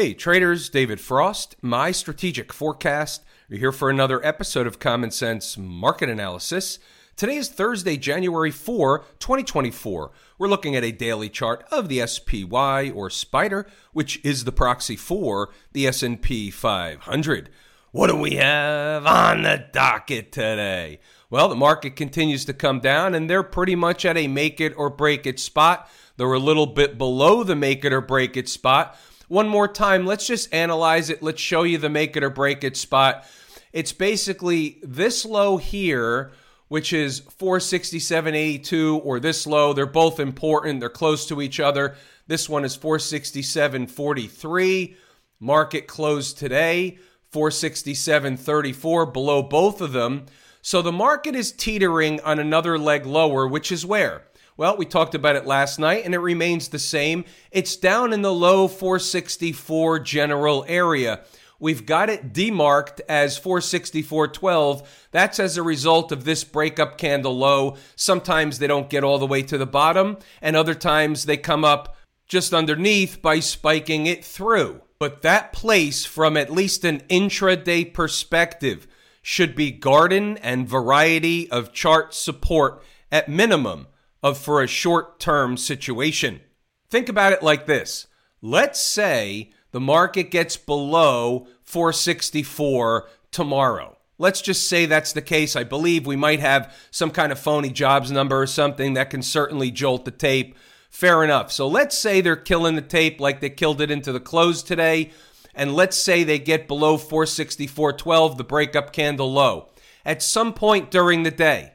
Hey, traders, David Frost, my strategic forecast. You're here for another episode of Common Sense Market Analysis. Today is Thursday, January 4, 2024. We're looking at a daily chart of the SPY or Spider, which is the proxy for the S&P 500. What do we have on the docket today? Well, the market continues to come down and they're pretty much at a make it or break it spot. They're a little bit below the make it or break it spot one more time, let's just analyze it. Let's show you the make it or break it spot. It's basically this low here, which is 467.82, or this low. They're both important. They're close to each other. This one is 467.43. Market closed today, 467.34, below both of them. So the market is teetering on another leg lower, which is where? Well, we talked about it last night and it remains the same. It's down in the low 464 general area. We've got it demarked as 464.12. That's as a result of this breakup candle low. Sometimes they don't get all the way to the bottom, and other times they come up just underneath by spiking it through. But that place, from at least an intraday perspective, should be garden and variety of chart support at minimum of for a short term situation. Think about it like this. Let's say the market gets below 464 tomorrow. Let's just say that's the case. I believe we might have some kind of phony jobs number or something that can certainly jolt the tape. Fair enough. So let's say they're killing the tape like they killed it into the close today. And let's say they get below 464.12, the breakup candle low. At some point during the day,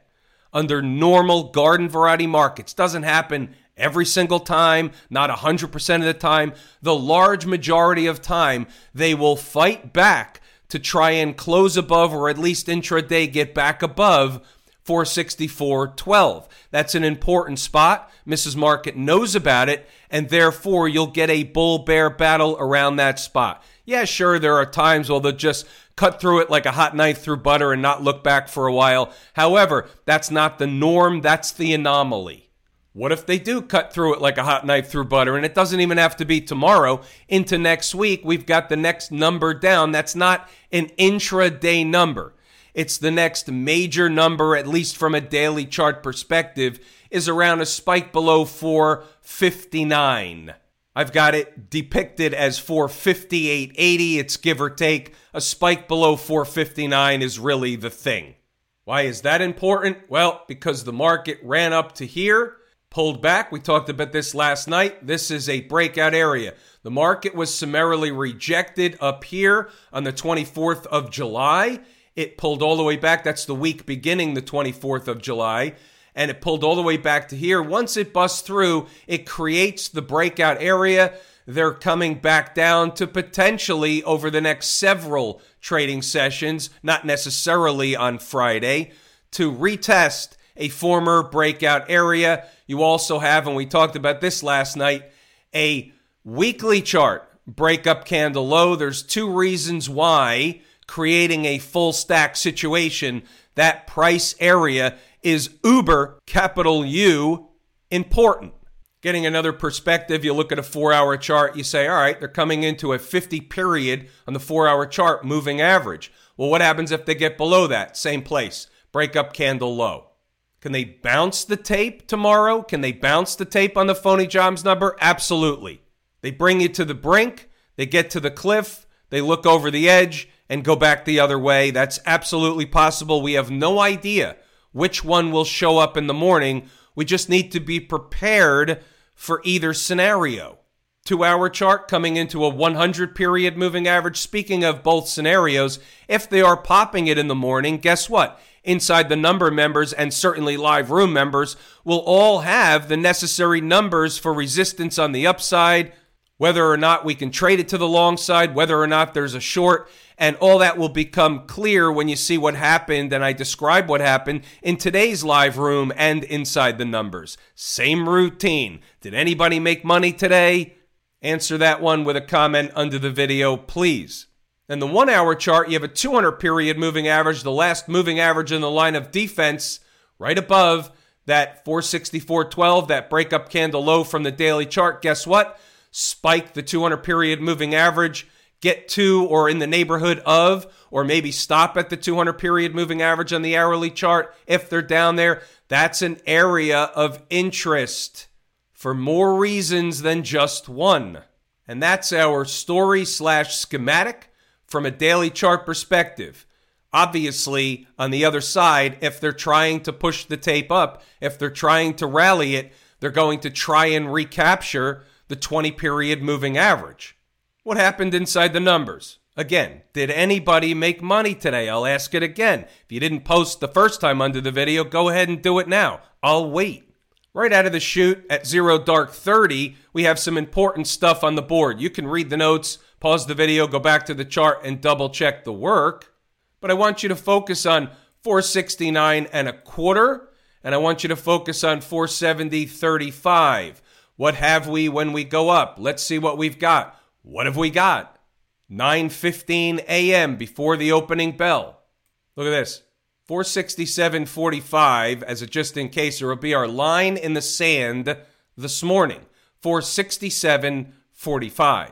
under normal garden variety markets. Doesn't happen every single time, not 100% of the time. The large majority of time, they will fight back to try and close above or at least intraday get back above 464.12. That's an important spot. Mrs. Market knows about it, and therefore you'll get a bull bear battle around that spot. Yeah, sure, there are times where they'll just cut through it like a hot knife through butter and not look back for a while. However, that's not the norm, that's the anomaly. What if they do cut through it like a hot knife through butter? And it doesn't even have to be tomorrow. Into next week, we've got the next number down. That's not an intraday number. It's the next major number, at least from a daily chart perspective, is around a spike below 459. I've got it depicted as 458.80. It's give or take. A spike below 459 is really the thing. Why is that important? Well, because the market ran up to here, pulled back. We talked about this last night. This is a breakout area. The market was summarily rejected up here on the 24th of July. It pulled all the way back. That's the week beginning the 24th of July and it pulled all the way back to here. Once it busts through, it creates the breakout area. They're coming back down to potentially over the next several trading sessions, not necessarily on Friday, to retest a former breakout area. You also have, and we talked about this last night, a weekly chart breakup candle low. There's two reasons why creating a full stack situation, that price area is uber, capital U, important. Getting another perspective, you look at a four hour chart, you say, all right, they're coming into a 50 period on the four hour chart, moving average. Well, what happens if they get below that? Same place, break up candle low. Can they bounce the tape tomorrow? Can they bounce the tape on the phony jobs number? Absolutely. They bring you to the brink, they get to the cliff, they look over the edge and go back the other way. That's absolutely possible. We have no idea which one will show up in the morning. We just need to be prepared for either scenario. Two hour chart coming into a 100 period moving average. Speaking of both scenarios, if they are popping it in the morning, guess what? Inside the number members and certainly live room members will all have the necessary numbers for resistance on the upside, whether or not we can trade it to the long side, whether or not there's a short, and all that will become clear when you see what happened and I describe what happened in today's live room and inside the numbers. Same routine. Did anybody make money today? Answer that one with a comment under the video, please. In the one hour chart, you have a 200 period moving average, the last moving average in the line of defense, right above that 464.12, that breakup candle low from the daily chart. Guess what? spike the 200 period moving average, get to or in the neighborhood of, or maybe stop at the 200 period moving average on the hourly chart if they're down there. That's an area of interest for more reasons than just one. And that's our story slash schematic from a daily chart perspective. Obviously, on the other side, if they're trying to push the tape up, if they're trying to rally it, they're going to try and recapture the 20 period moving average. What happened inside the numbers? Again, did anybody make money today? I'll ask it again. If you didn't post the first time under the video, go ahead and do it now. I'll wait. Right out of the chute at zero dark 30, we have some important stuff on the board. You can read the notes, pause the video, go back to the chart, and double check the work but I want you to focus on 469 and a quarter, and I want you to focus on 470.35. What have we when we go up? Let's see what we've got. What have we got? 9:15 a.m. before the opening bell. Look at this. 467.45 as a just in case it will be our line in the sand this morning. 467.45.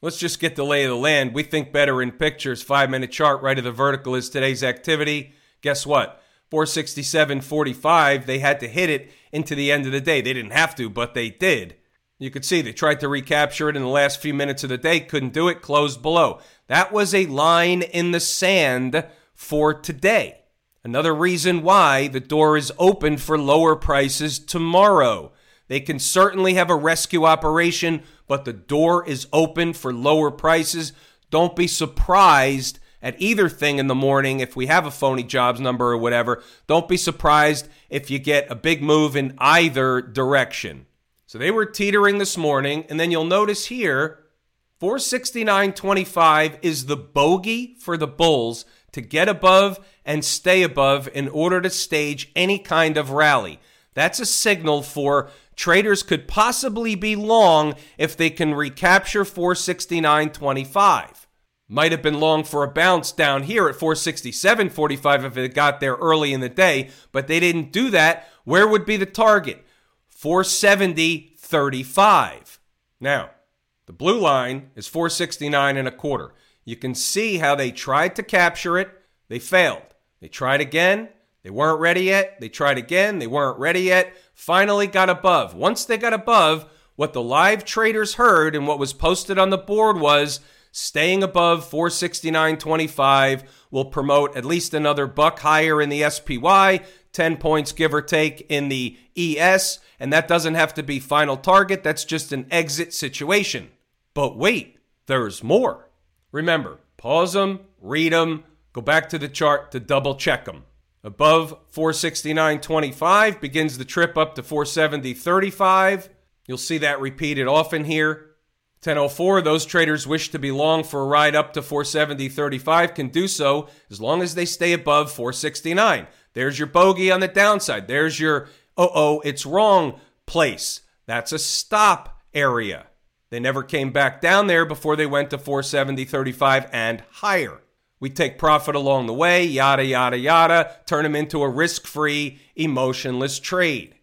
Let's just get the lay of the land. We think better in pictures. Five minute chart right of the vertical is today's activity. Guess what? 467.45, they had to hit it into the end of the day. They didn't have to, but they did. You could see they tried to recapture it in the last few minutes of the day, couldn't do it, closed below. That was a line in the sand for today. Another reason why the door is open for lower prices tomorrow. They can certainly have a rescue operation, but the door is open for lower prices. Don't be surprised at either thing in the morning if we have a phony jobs number or whatever. Don't be surprised if you get a big move in either direction. So they were teetering this morning, and then you'll notice here 469.25 is the bogey for the Bulls to get above and stay above in order to stage any kind of rally. That's a signal for traders could possibly be long if they can recapture 469.25. Might have been long for a bounce down here at 467.45 if it got there early in the day, but they didn't do that. Where would be the target? 470.35. Now, the blue line is 469 and a quarter. You can see how they tried to capture it, they failed. They tried again, they weren't ready yet. They tried again. They weren't ready yet. Finally got above. Once they got above, what the live traders heard and what was posted on the board was staying above 469.25 will promote at least another buck higher in the SPY, 10 points give or take in the ES, and that doesn't have to be final target. That's just an exit situation. But wait, there's more. Remember, pause them, read them, go back to the chart to double check them. Above 469.25 begins the trip up to 470.35. You'll see that repeated often here. 1004, those traders wish to be long for a ride up to 470.35 can do so as long as they stay above 469. There's your bogey on the downside. There's your, oh, oh, it's wrong place. That's a stop area. They never came back down there before they went to 470.35 and higher. We take profit along the way, yada, yada, yada, turn them into a risk free, emotionless trade.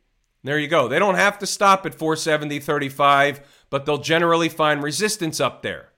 There you go. They don't have to stop at 470.35, but they'll generally find resistance up there.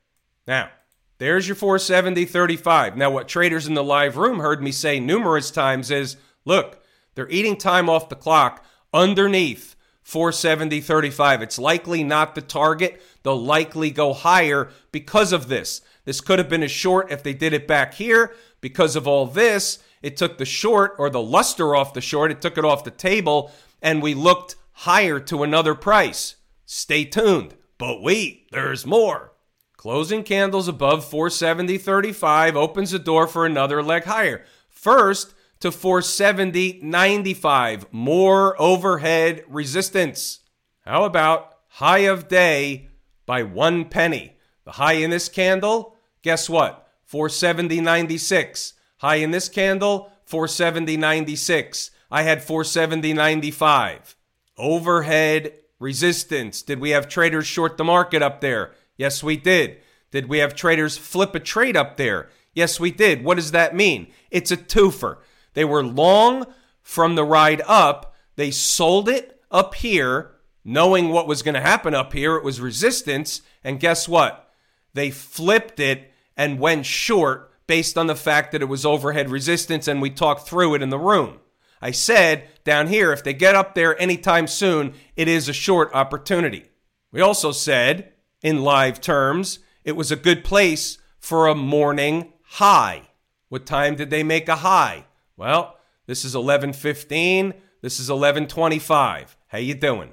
Now, there's your 470.35. Now, what traders in the live room heard me say numerous times is look, they're eating time off the clock underneath 470.35. It's likely not the target. They'll likely go higher because of this. This could have been a short if they did it back here. Because of all this, it took the short or the luster off the short, it took it off the table, and we looked higher to another price. Stay tuned. But wait, there's more. Closing candles above 470.35 opens the door for another leg higher. First to 470.95, more overhead resistance. How about high of day by one penny? The high in this candle Guess what? 470.96. High in this candle, 470.96. I had 470.95. Overhead resistance. Did we have traders short the market up there? Yes, we did. Did we have traders flip a trade up there? Yes, we did. What does that mean? It's a twofer. They were long from the ride up. They sold it up here knowing what was going to happen up here. It was resistance. And guess what? They flipped it and went short based on the fact that it was overhead resistance and we talked through it in the room. I said down here, if they get up there anytime soon, it is a short opportunity. We also said, in live terms, it was a good place for a morning high. What time did they make a high? Well, this is 11:15, this is 11:25. How you doing?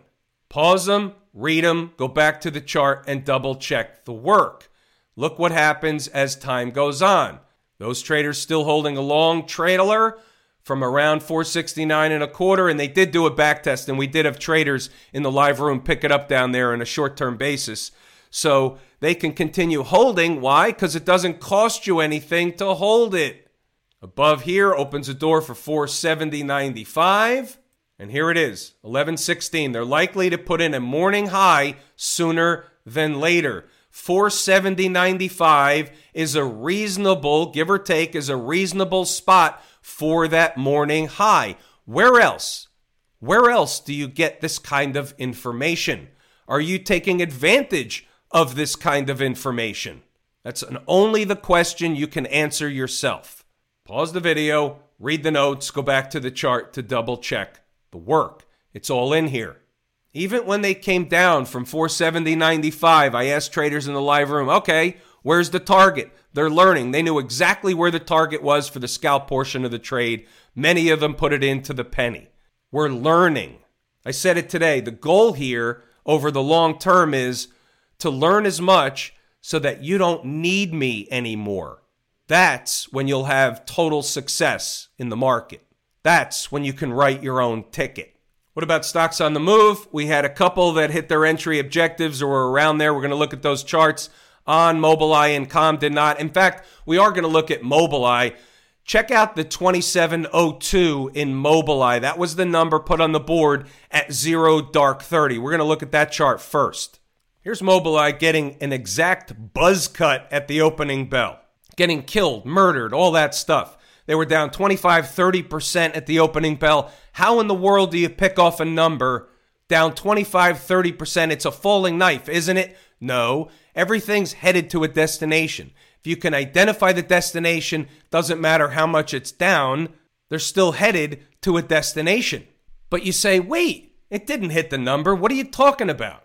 Pause them, read them, go back to the chart and double check the work. Look what happens as time goes on. Those traders still holding a long trailer from around 469 and a quarter, and they did do a back test, and we did have traders in the live room pick it up down there on a short term basis. So they can continue holding. Why? Because it doesn't cost you anything to hold it. Above here opens a door for 470.95. And here it is, 1116. They're likely to put in a morning high sooner than later. 470.95 is a reasonable, give or take, is a reasonable spot for that morning high. Where else? Where else do you get this kind of information? Are you taking advantage of this kind of information? That's an, only the question you can answer yourself. Pause the video, read the notes, go back to the chart to double check the work. It's all in here. Even when they came down from 470.95, I asked traders in the live room, okay, where's the target? They're learning. They knew exactly where the target was for the scalp portion of the trade. Many of them put it into the penny. We're learning. I said it today. The goal here over the long term is to learn as much so that you don't need me anymore. That's when you'll have total success in the market. That's when you can write your own ticket. What about stocks on the move? We had a couple that hit their entry objectives or were around there. We're going to look at those charts on Mobileye and Com did not. In fact, we are going to look at Mobileye. Check out the 2702 in Mobileye. That was the number put on the board at zero dark 30. We're going to look at that chart first. Here's Mobileye getting an exact buzz cut at the opening bell, getting killed, murdered, all that stuff. They were down 25, 30% at the opening bell. How in the world do you pick off a number down 25, 30%? It's a falling knife, isn't it? No. Everything's headed to a destination. If you can identify the destination, doesn't matter how much it's down, they're still headed to a destination. But you say, wait, it didn't hit the number. What are you talking about?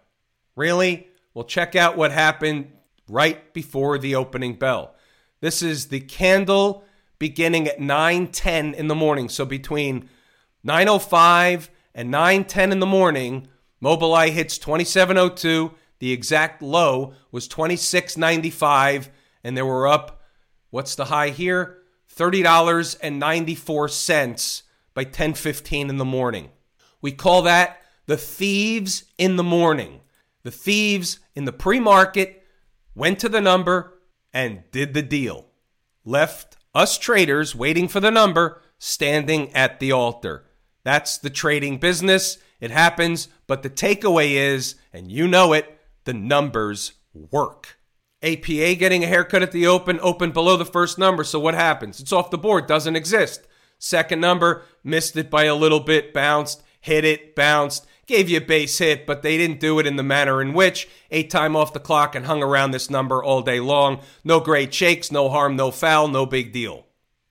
Really? Well, check out what happened right before the opening bell. This is the candle beginning at 9:10 in the morning. So between 9:05 and 9:10 in the morning, Mobileye hits 2702. The exact low was 26.95 and they were up what's the high here? $30.94 by 10:15 in the morning. We call that the thieves in the morning. The thieves in the pre-market went to the number and did the deal. Left us traders waiting for the number, standing at the altar. That's the trading business. It happens, but the takeaway is, and you know it, the numbers work. APA getting a haircut at the open, open below the first number. So what happens? It's off the board, doesn't exist. Second number, missed it by a little bit, bounced, hit it, bounced, gave you a base hit, but they didn't do it in the manner in which. Ate time off the clock and hung around this number all day long. No great shakes, no harm, no foul, no big deal.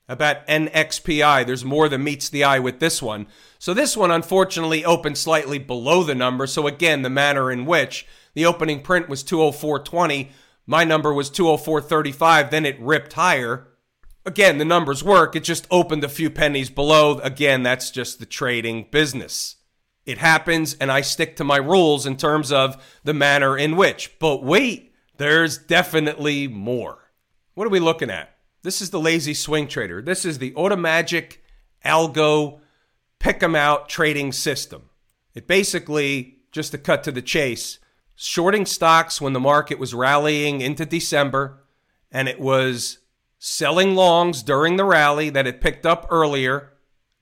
About NXPI, there's more than meets the eye with this one. So this one unfortunately opened slightly below the number. So again, the manner in which the opening print was 204.20, my number was 204.35, then it ripped higher. Again, the numbers work. It just opened a few pennies below. Again, that's just the trading business. It happens, and I stick to my rules in terms of the manner in which. But wait, there's definitely more. What are we looking at? This is the lazy swing trader. This is the Automagic Algo pick 'em out trading system. It basically, just to cut to the chase, shorting stocks when the market was rallying into December, and it was selling longs during the rally that it picked up earlier,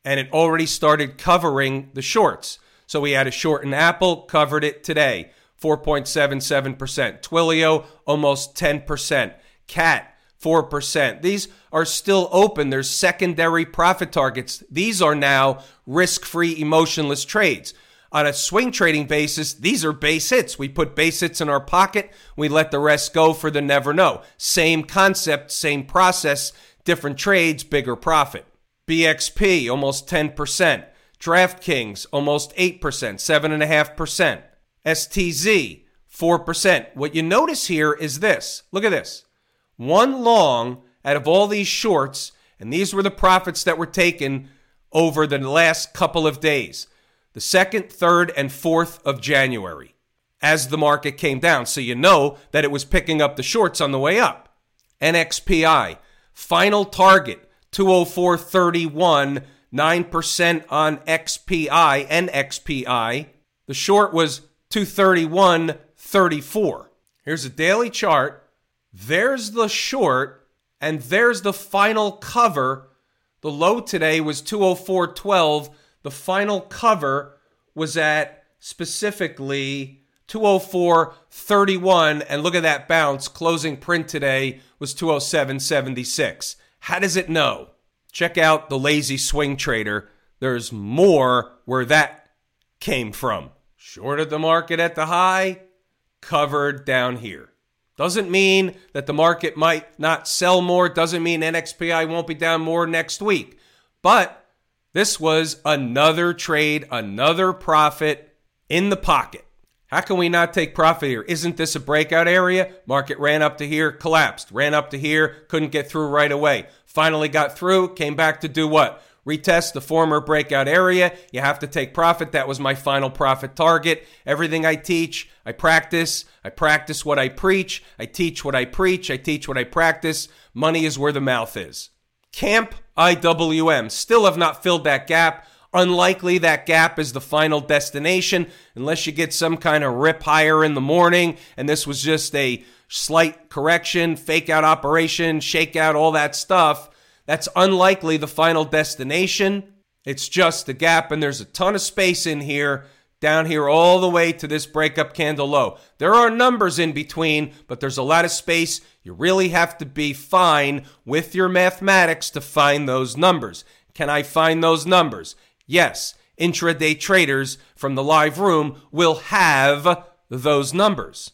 and it already started covering the shorts. So we had a short in Apple, covered it today, 4.77%. Twilio, almost 10%. Cat, 4%. These are still open. There's secondary profit targets. These are now risk free, emotionless trades. On a swing trading basis, these are base hits. We put base hits in our pocket, we let the rest go for the never know. Same concept, same process, different trades, bigger profit. BXP, almost 10%. DraftKings, almost 8%, 7.5%. STZ, 4%. What you notice here is this look at this. One long out of all these shorts, and these were the profits that were taken over the last couple of days the 2nd, 3rd, and 4th of January as the market came down. So you know that it was picking up the shorts on the way up. NXPI, final target 204.31, 9% on XPI, NXPI. The short was 231.34. Here's a daily chart. There's the short, and there's the final cover. The low today was 204.12 the final cover was at specifically 204.31 and look at that bounce. Closing print today was 207.76 how does it know? Check out the lazy swing trader. There's more where that came from. Shorted the market at the high covered down here. Doesn't mean that the market might not sell more. Doesn't mean nxpi won't be down more next week. But this was another trade, another profit in the pocket. How can we not take profit here? Isn't this a breakout area? Market ran up to here, collapsed, ran up to here, couldn't get through right away. Finally got through, came back to do what? Retest the former breakout area. You have to take profit. That was my final profit target. Everything I teach, I practice. I practice what I preach. I teach what I preach. I teach what I practice. Money is where the mouth is. Camp IWM still have not filled that gap. Unlikely that gap is the final destination unless you get some kind of rip higher in the morning and this was just a slight correction, fake out operation, shake out, all that stuff. That's unlikely the final destination. It's just the gap, and there's a ton of space in here down here all the way to this breakup candle low. There are numbers in between, but there's a lot of space. You really have to be fine with your mathematics to find those numbers. Can I find those numbers? Yes. Intraday traders from the live room will have those numbers.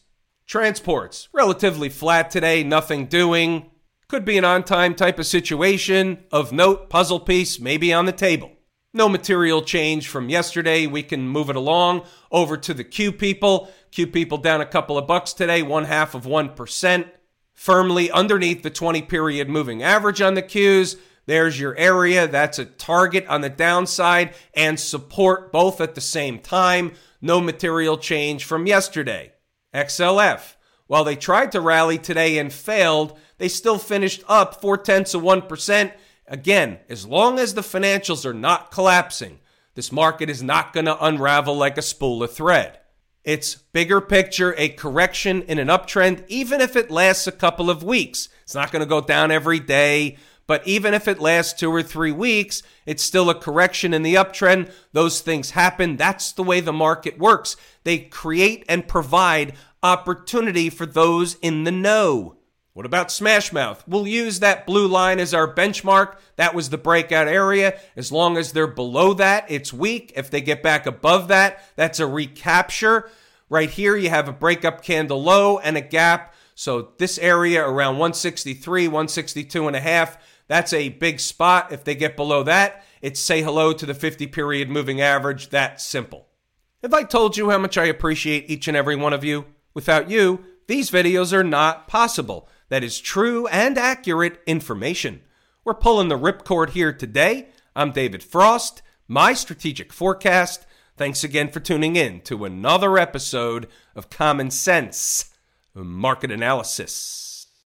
Transports, relatively flat today, nothing doing. Could be an on time type of situation. Of note, puzzle piece maybe on the table. No material change from yesterday. We can move it along over to the Q people. Q people down a couple of bucks today, one half of 1%. Firmly underneath the 20 period moving average on the Qs. There's your area. That's a target on the downside and support both at the same time. No material change from yesterday. XLF. While they tried to rally today and failed, they still finished up four tenths of 1% Again, as long as the financials are not collapsing, this market is not going to unravel like a spool of thread. It's bigger picture, a correction in an uptrend, even if it lasts a couple of weeks. It's not going to go down every day, but even if it lasts two or three weeks, it's still a correction in the uptrend. Those things happen. That's the way the market works. They create and provide opportunity for those in the know. What about Smashmouth? We'll use that blue line as our benchmark. That was the breakout area. As long as they're below that, it's weak. If they get back above that, that's a recapture. Right here, you have a breakup candle low and a gap. So this area around 163, 162 and a half, that's a big spot. If they get below that, it's say hello to the 50 period moving average. That simple. If I told you how much I appreciate each and every one of you? Without you, these videos are not possible that is true and accurate information. We're pulling the ripcord here today. I'm David Frost, my strategic forecast. Thanks again for tuning in to another episode of Common Sense Market Analysis.